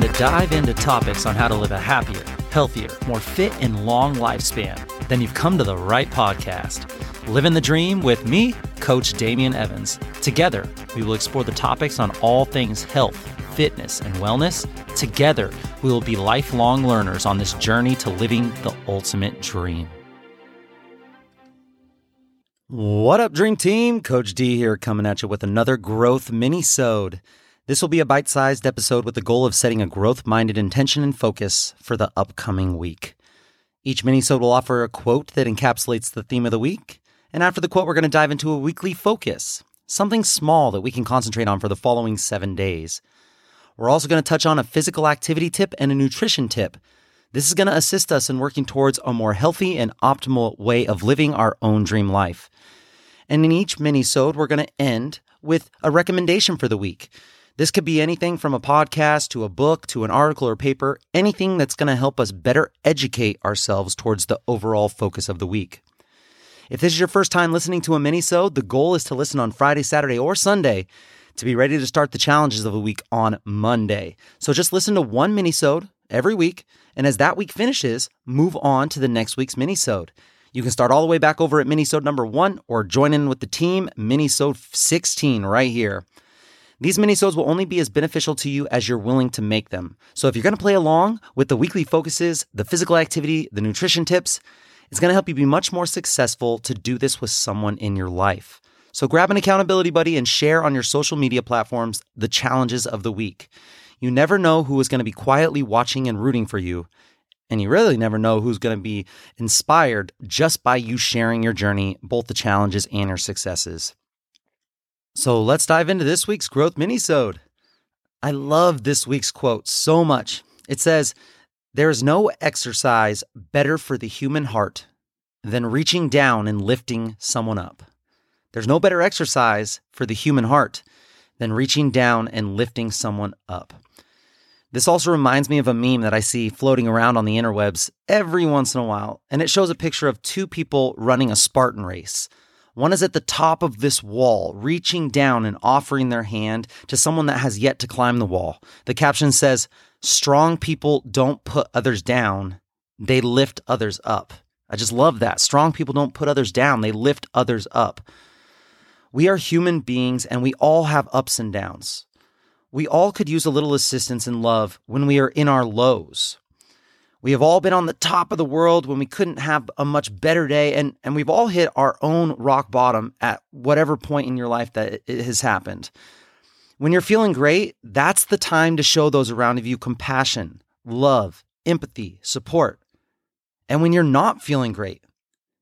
looking to dive into topics on how to live a happier, healthier, more fit, and long lifespan, then you've come to the right podcast. Living the Dream with me, Coach Damian Evans. Together, we will explore the topics on all things health, fitness, and wellness. Together, we will be lifelong learners on this journey to living the ultimate dream. What up, Dream Team? Coach D here, coming at you with another growth mini-sode. This will be a bite sized episode with the goal of setting a growth minded intention and focus for the upcoming week. Each minisode will offer a quote that encapsulates the theme of the week. And after the quote, we're going to dive into a weekly focus, something small that we can concentrate on for the following seven days. We're also going to touch on a physical activity tip and a nutrition tip. This is going to assist us in working towards a more healthy and optimal way of living our own dream life. And in each minisode, we're going to end with a recommendation for the week. This could be anything from a podcast to a book to an article or paper, anything that's going to help us better educate ourselves towards the overall focus of the week. If this is your first time listening to a mini-sode, the goal is to listen on Friday, Saturday, or Sunday to be ready to start the challenges of the week on Monday. So just listen to one mini-sode every week, and as that week finishes, move on to the next week's mini-sode. You can start all the way back over at mini-sode number one or join in with the team mini-sode 16 right here. These minisodes will only be as beneficial to you as you're willing to make them. So if you're going to play along with the weekly focuses, the physical activity, the nutrition tips, it's going to help you be much more successful to do this with someone in your life. So grab an accountability buddy and share on your social media platforms the challenges of the week. You never know who is going to be quietly watching and rooting for you. And you really never know who's going to be inspired just by you sharing your journey, both the challenges and your successes. So let's dive into this week's growth minisode. I love this week's quote so much. It says, "There is no exercise better for the human heart than reaching down and lifting someone up." There's no better exercise for the human heart than reaching down and lifting someone up. This also reminds me of a meme that I see floating around on the interwebs every once in a while, and it shows a picture of two people running a Spartan race. One is at the top of this wall, reaching down and offering their hand to someone that has yet to climb the wall. The caption says, Strong people don't put others down, they lift others up. I just love that. Strong people don't put others down, they lift others up. We are human beings and we all have ups and downs. We all could use a little assistance and love when we are in our lows. We have all been on the top of the world when we couldn't have a much better day, and, and we've all hit our own rock bottom at whatever point in your life that it has happened. When you're feeling great, that's the time to show those around you compassion, love, empathy, support. And when you're not feeling great,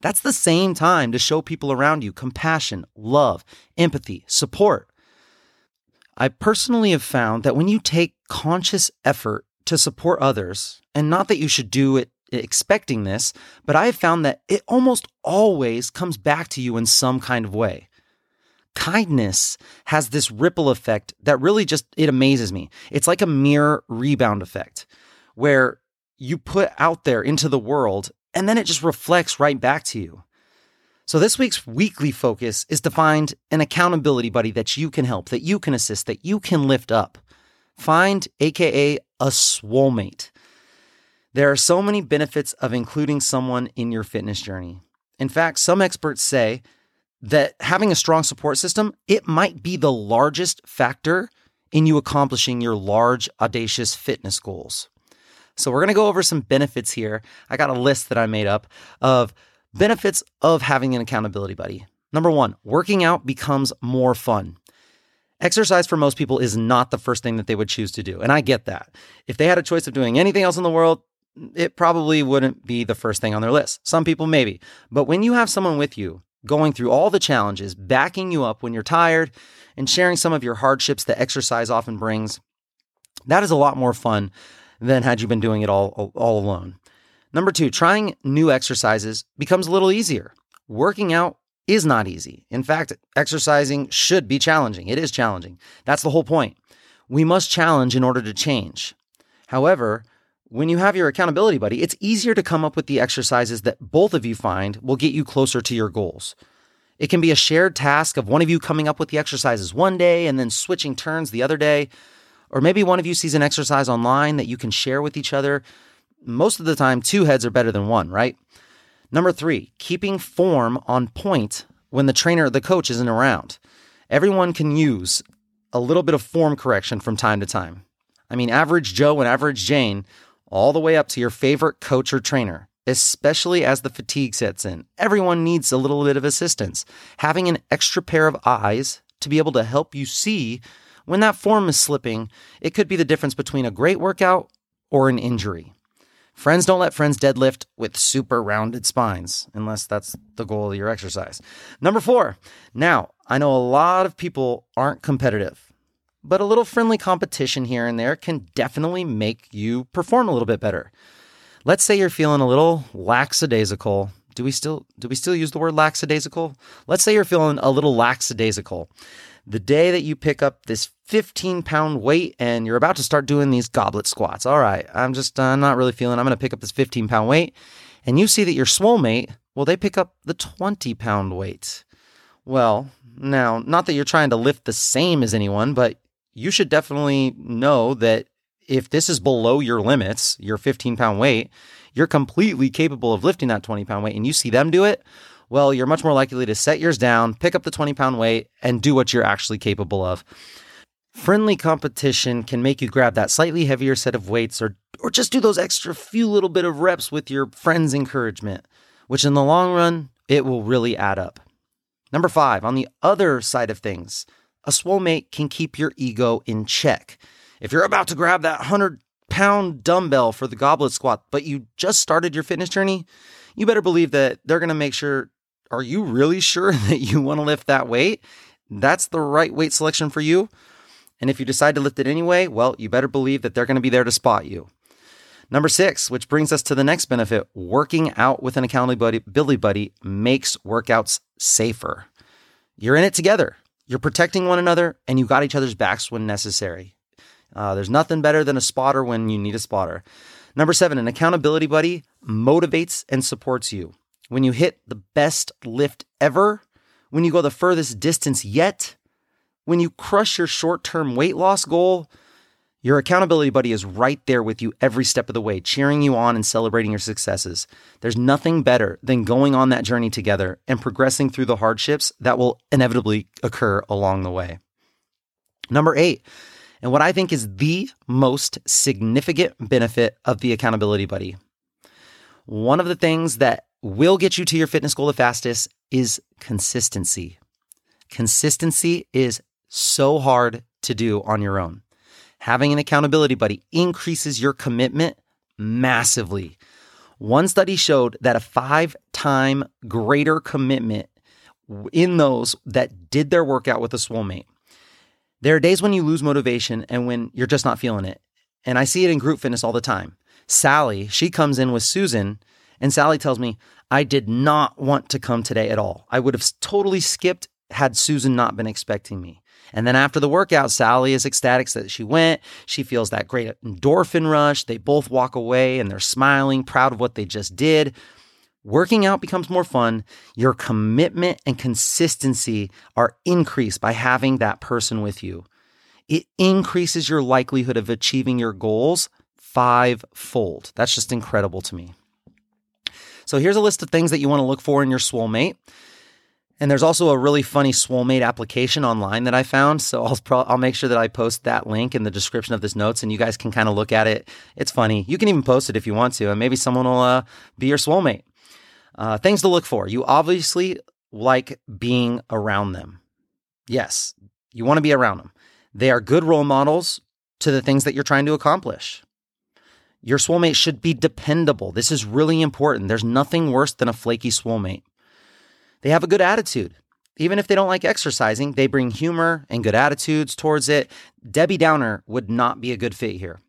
that's the same time to show people around you compassion, love, empathy, support. I personally have found that when you take conscious effort to support others, and not that you should do it expecting this, but I have found that it almost always comes back to you in some kind of way. Kindness has this ripple effect that really just it amazes me. It's like a mirror rebound effect where you put out there into the world and then it just reflects right back to you. So this week's weekly focus is to find an accountability buddy that you can help, that you can assist, that you can lift up. Find aka a swolmate. There are so many benefits of including someone in your fitness journey. In fact, some experts say that having a strong support system, it might be the largest factor in you accomplishing your large audacious fitness goals. So we're going to go over some benefits here. I got a list that I made up of benefits of having an accountability buddy. Number 1, working out becomes more fun. Exercise for most people is not the first thing that they would choose to do. And I get that. If they had a choice of doing anything else in the world, it probably wouldn't be the first thing on their list. Some people maybe. But when you have someone with you going through all the challenges, backing you up when you're tired, and sharing some of your hardships that exercise often brings, that is a lot more fun than had you been doing it all, all alone. Number two, trying new exercises becomes a little easier. Working out is not easy. In fact, exercising should be challenging. It is challenging. That's the whole point. We must challenge in order to change. However, when you have your accountability buddy, it's easier to come up with the exercises that both of you find will get you closer to your goals. It can be a shared task of one of you coming up with the exercises one day and then switching turns the other day. Or maybe one of you sees an exercise online that you can share with each other. Most of the time, two heads are better than one, right? Number three, keeping form on point when the trainer the coach isn't around. Everyone can use a little bit of form correction from time to time. I mean, average Joe and average Jane, all the way up to your favorite coach or trainer, especially as the fatigue sets in. Everyone needs a little bit of assistance. Having an extra pair of eyes to be able to help you see when that form is slipping, it could be the difference between a great workout or an injury. Friends don't let friends deadlift with super rounded spines, unless that's the goal of your exercise. Number four, now I know a lot of people aren't competitive, but a little friendly competition here and there can definitely make you perform a little bit better. Let's say you're feeling a little lackadaisical. Do we still do we still use the word lackadaisical? Let's say you're feeling a little lackadaisical the day that you pick up this 15 pound weight and you're about to start doing these goblet squats. All right, I'm just, uh, I'm not really feeling, I'm going to pick up this 15 pound weight. And you see that your swole mate, well, they pick up the 20 pound weight. Well, now, not that you're trying to lift the same as anyone, but you should definitely know that if this is below your limits, your 15 pound weight, you're completely capable of lifting that 20 pound weight and you see them do it well, you're much more likely to set yours down, pick up the 20 pound weight, and do what you're actually capable of. Friendly competition can make you grab that slightly heavier set of weights or, or just do those extra few little bit of reps with your friend's encouragement, which in the long run, it will really add up. Number five, on the other side of things, a swole mate can keep your ego in check. If you're about to grab that 100 pound dumbbell for the goblet squat, but you just started your fitness journey, you better believe that they're going to make sure are you really sure that you want to lift that weight? That's the right weight selection for you. And if you decide to lift it anyway, well, you better believe that they're going to be there to spot you. Number six, which brings us to the next benefit working out with an accountability buddy makes workouts safer. You're in it together, you're protecting one another, and you got each other's backs when necessary. Uh, there's nothing better than a spotter when you need a spotter. Number seven, an accountability buddy motivates and supports you when you hit the best lift ever, when you go the furthest distance yet, when you crush your short term weight loss goal, your accountability buddy is right there with you every step of the way, cheering you on and celebrating your successes. There's nothing better than going on that journey together and progressing through the hardships that will inevitably occur along the way. Number eight, and what I think is the most significant benefit of the accountability buddy. One of the things that will get you to your fitness goal the fastest is consistency. Consistency is so hard to do on your own. Having an accountability buddy increases your commitment massively. One study showed that a five time greater commitment in those that did their workout with a swole mate. There are days when you lose motivation and when you're just not feeling it. And I see it in group fitness all the time. Sally, she comes in with Susan and Sally tells me, I did not want to come today at all. I would have totally skipped had Susan not been expecting me. And then after the workout, Sally is ecstatic that she went. She feels that great endorphin rush. They both walk away and they're smiling, proud of what they just did. Working out becomes more fun. Your commitment and consistency are increased by having that person with you. It increases your likelihood of achieving your goals fivefold. That's just incredible to me. So here's a list of things that you want to look for in your swole mate. And there's also a really funny swole mate application online that I found. So I'll pro- I'll make sure that I post that link in the description of this notes, and you guys can kind of look at it. It's funny. You can even post it if you want to, and maybe someone will uh, be your swole mate. Uh, things to look for. You obviously like being around them. Yes, you want to be around them. They are good role models to the things that you're trying to accomplish. Your swole mate should be dependable. This is really important. There's nothing worse than a flaky swole mate. They have a good attitude. Even if they don't like exercising, they bring humor and good attitudes towards it. Debbie Downer would not be a good fit here.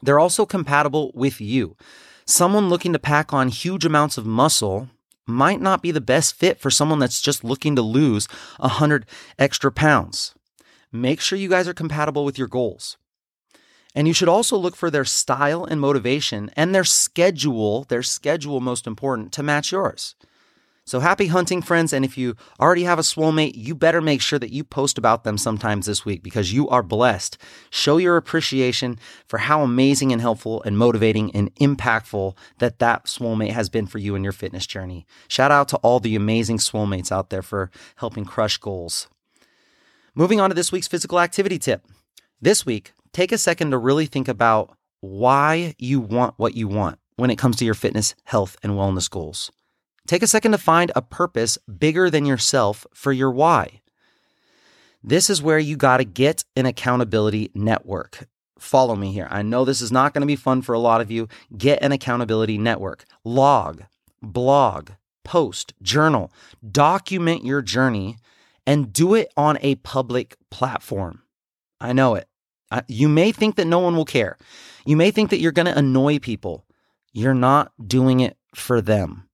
They're also compatible with you. Someone looking to pack on huge amounts of muscle might not be the best fit for someone that's just looking to lose 100 extra pounds. Make sure you guys are compatible with your goals. And you should also look for their style and motivation and their schedule, their schedule most important, to match yours. So happy hunting, friends. And if you already have a swole mate, you better make sure that you post about them sometimes this week because you are blessed. Show your appreciation for how amazing and helpful and motivating and impactful that that swole mate has been for you in your fitness journey. Shout out to all the amazing swole mates out there for helping crush goals. Moving on to this week's physical activity tip. This week, take a second to really think about why you want what you want when it comes to your fitness, health, and wellness goals. Take a second to find a purpose bigger than yourself for your why. This is where you got to get an accountability network. Follow me here. I know this is not going to be fun for a lot of you. Get an accountability network. Log, blog, post, journal, document your journey and do it on a public platform. I know it. You may think that no one will care. You may think that you're going to annoy people. You're not doing it for them.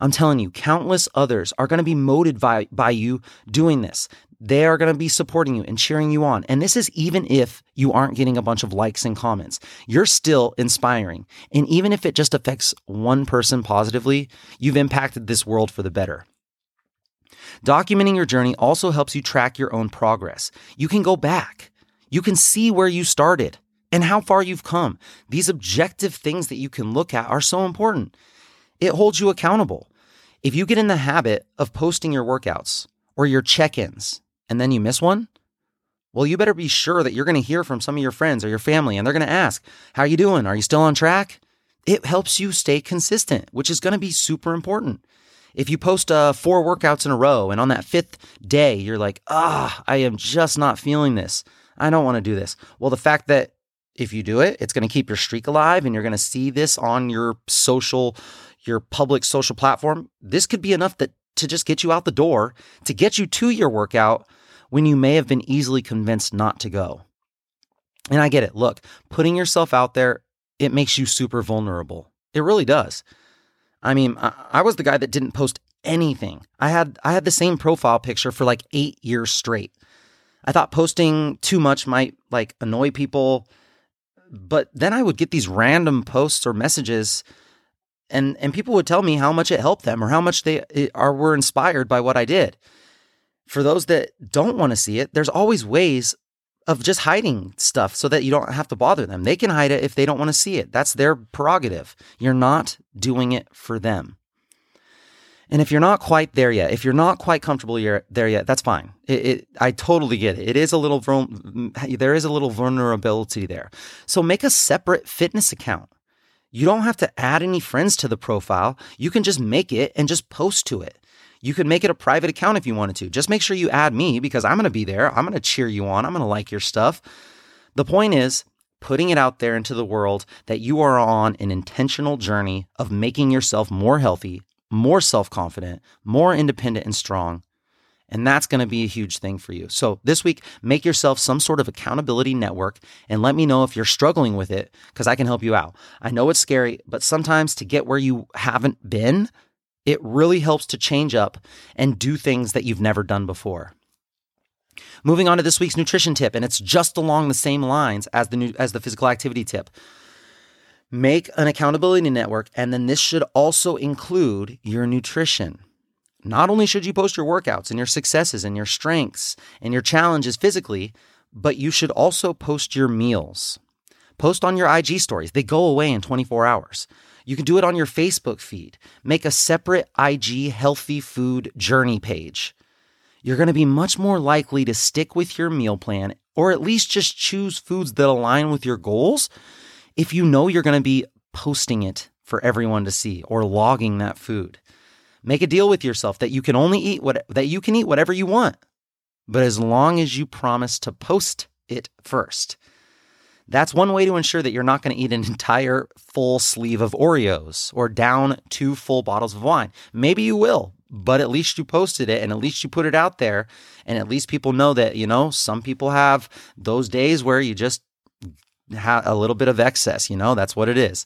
I'm telling you, countless others are going to be motivated by, by you doing this. They are going to be supporting you and cheering you on. And this is even if you aren't getting a bunch of likes and comments. You're still inspiring. And even if it just affects one person positively, you've impacted this world for the better. Documenting your journey also helps you track your own progress. You can go back, you can see where you started and how far you've come. These objective things that you can look at are so important. It holds you accountable. If you get in the habit of posting your workouts or your check ins and then you miss one, well, you better be sure that you're going to hear from some of your friends or your family and they're going to ask, How are you doing? Are you still on track? It helps you stay consistent, which is going to be super important. If you post uh, four workouts in a row and on that fifth day, you're like, ah, I am just not feeling this. I don't want to do this. Well, the fact that if you do it, it's going to keep your streak alive and you're going to see this on your social, your public social platform. This could be enough that to just get you out the door, to get you to your workout when you may have been easily convinced not to go. And I get it. Look, putting yourself out there, it makes you super vulnerable. It really does. I mean, I, was the guy that didn't post anything. I had I had the same profile picture for like 8 years straight. I thought posting too much might like annoy people, but then I would get these random posts or messages and and people would tell me how much it helped them or how much they are were inspired by what I did. For those that don't want to see it, there's always ways of just hiding stuff so that you don't have to bother them. They can hide it if they don't want to see it. That's their prerogative. You're not doing it for them. And if you're not quite there yet, if you're not quite comfortable there yet, that's fine. It, it, I totally get it. It is a little there is a little vulnerability there. So make a separate fitness account. You don't have to add any friends to the profile. You can just make it and just post to it. You could make it a private account if you wanted to. Just make sure you add me because I'm going to be there. I'm going to cheer you on. I'm going to like your stuff. The point is putting it out there into the world that you are on an intentional journey of making yourself more healthy, more self confident, more independent and strong. And that's going to be a huge thing for you. So this week, make yourself some sort of accountability network and let me know if you're struggling with it because I can help you out. I know it's scary, but sometimes to get where you haven't been, it really helps to change up and do things that you've never done before. Moving on to this week's nutrition tip, and it's just along the same lines as the new, as the physical activity tip. Make an accountability network, and then this should also include your nutrition. Not only should you post your workouts and your successes and your strengths and your challenges physically, but you should also post your meals. Post on your IG stories. They go away in 24 hours. You can do it on your Facebook feed. Make a separate IG healthy food journey page. You're going to be much more likely to stick with your meal plan or at least just choose foods that align with your goals if you know you're going to be posting it for everyone to see or logging that food. Make a deal with yourself that you can only eat what that you can eat whatever you want, but as long as you promise to post it first. That's one way to ensure that you're not going to eat an entire full sleeve of Oreos or down two full bottles of wine. Maybe you will, but at least you posted it and at least you put it out there. And at least people know that, you know, some people have those days where you just have a little bit of excess, you know, that's what it is.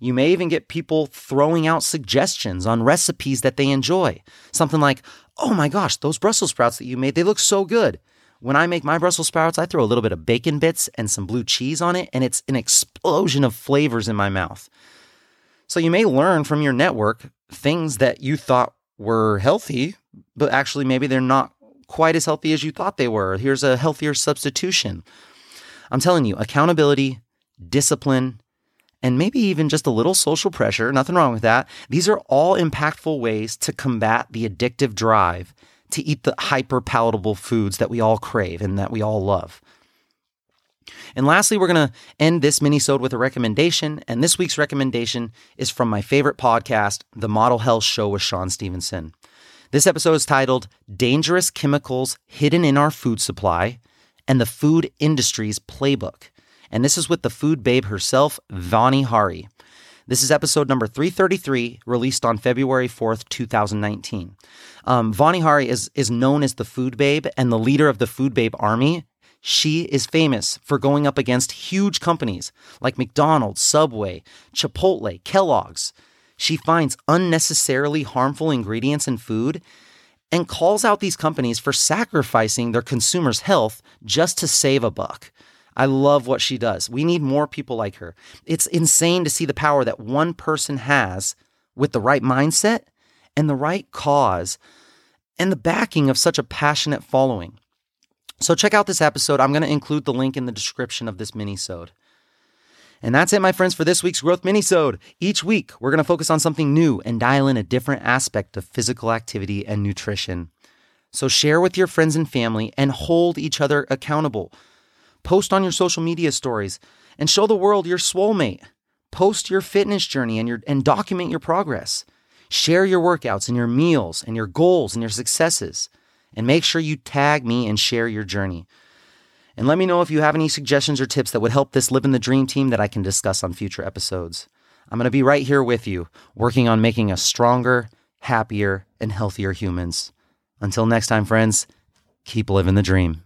You may even get people throwing out suggestions on recipes that they enjoy. Something like, oh my gosh, those Brussels sprouts that you made, they look so good. When I make my Brussels sprouts, I throw a little bit of bacon bits and some blue cheese on it, and it's an explosion of flavors in my mouth. So you may learn from your network things that you thought were healthy, but actually maybe they're not quite as healthy as you thought they were. Here's a healthier substitution. I'm telling you, accountability, discipline, and maybe even just a little social pressure, nothing wrong with that. These are all impactful ways to combat the addictive drive to eat the hyper palatable foods that we all crave and that we all love. And lastly, we're going to end this mini-sode with a recommendation. And this week's recommendation is from my favorite podcast, The Model Health Show with Shawn Stevenson. This episode is titled Dangerous Chemicals Hidden in Our Food Supply and the Food Industry's Playbook. And this is with the food babe herself, Vani Hari. This is episode number 333, released on February 4th, 2019. Um, Vani Hari is, is known as the food babe and the leader of the food babe army she is famous for going up against huge companies like McDonald's, Subway, Chipotle, Kellogg's. She finds unnecessarily harmful ingredients in food and calls out these companies for sacrificing their consumers' health just to save a buck. I love what she does. We need more people like her. It's insane to see the power that one person has with the right mindset and the right cause and the backing of such a passionate following. So check out this episode. I'm going to include the link in the description of this mini-sode. And that's it, my friends, for this week's Growth Mini-sode. Each week, we're going to focus on something new and dial in a different aspect of physical activity and nutrition. So share with your friends and family and hold each other accountable. Post on your social media stories and show the world your Swole-mate. Post your fitness journey and, your, and document your progress. Share your workouts and your meals and your goals and your successes and make sure you tag me and share your journey. And let me know if you have any suggestions or tips that would help this Living the Dream team that I can discuss on future episodes. I'm going to be right here with you, working on making us stronger, happier, and healthier humans. Until next time, friends, keep living the dream.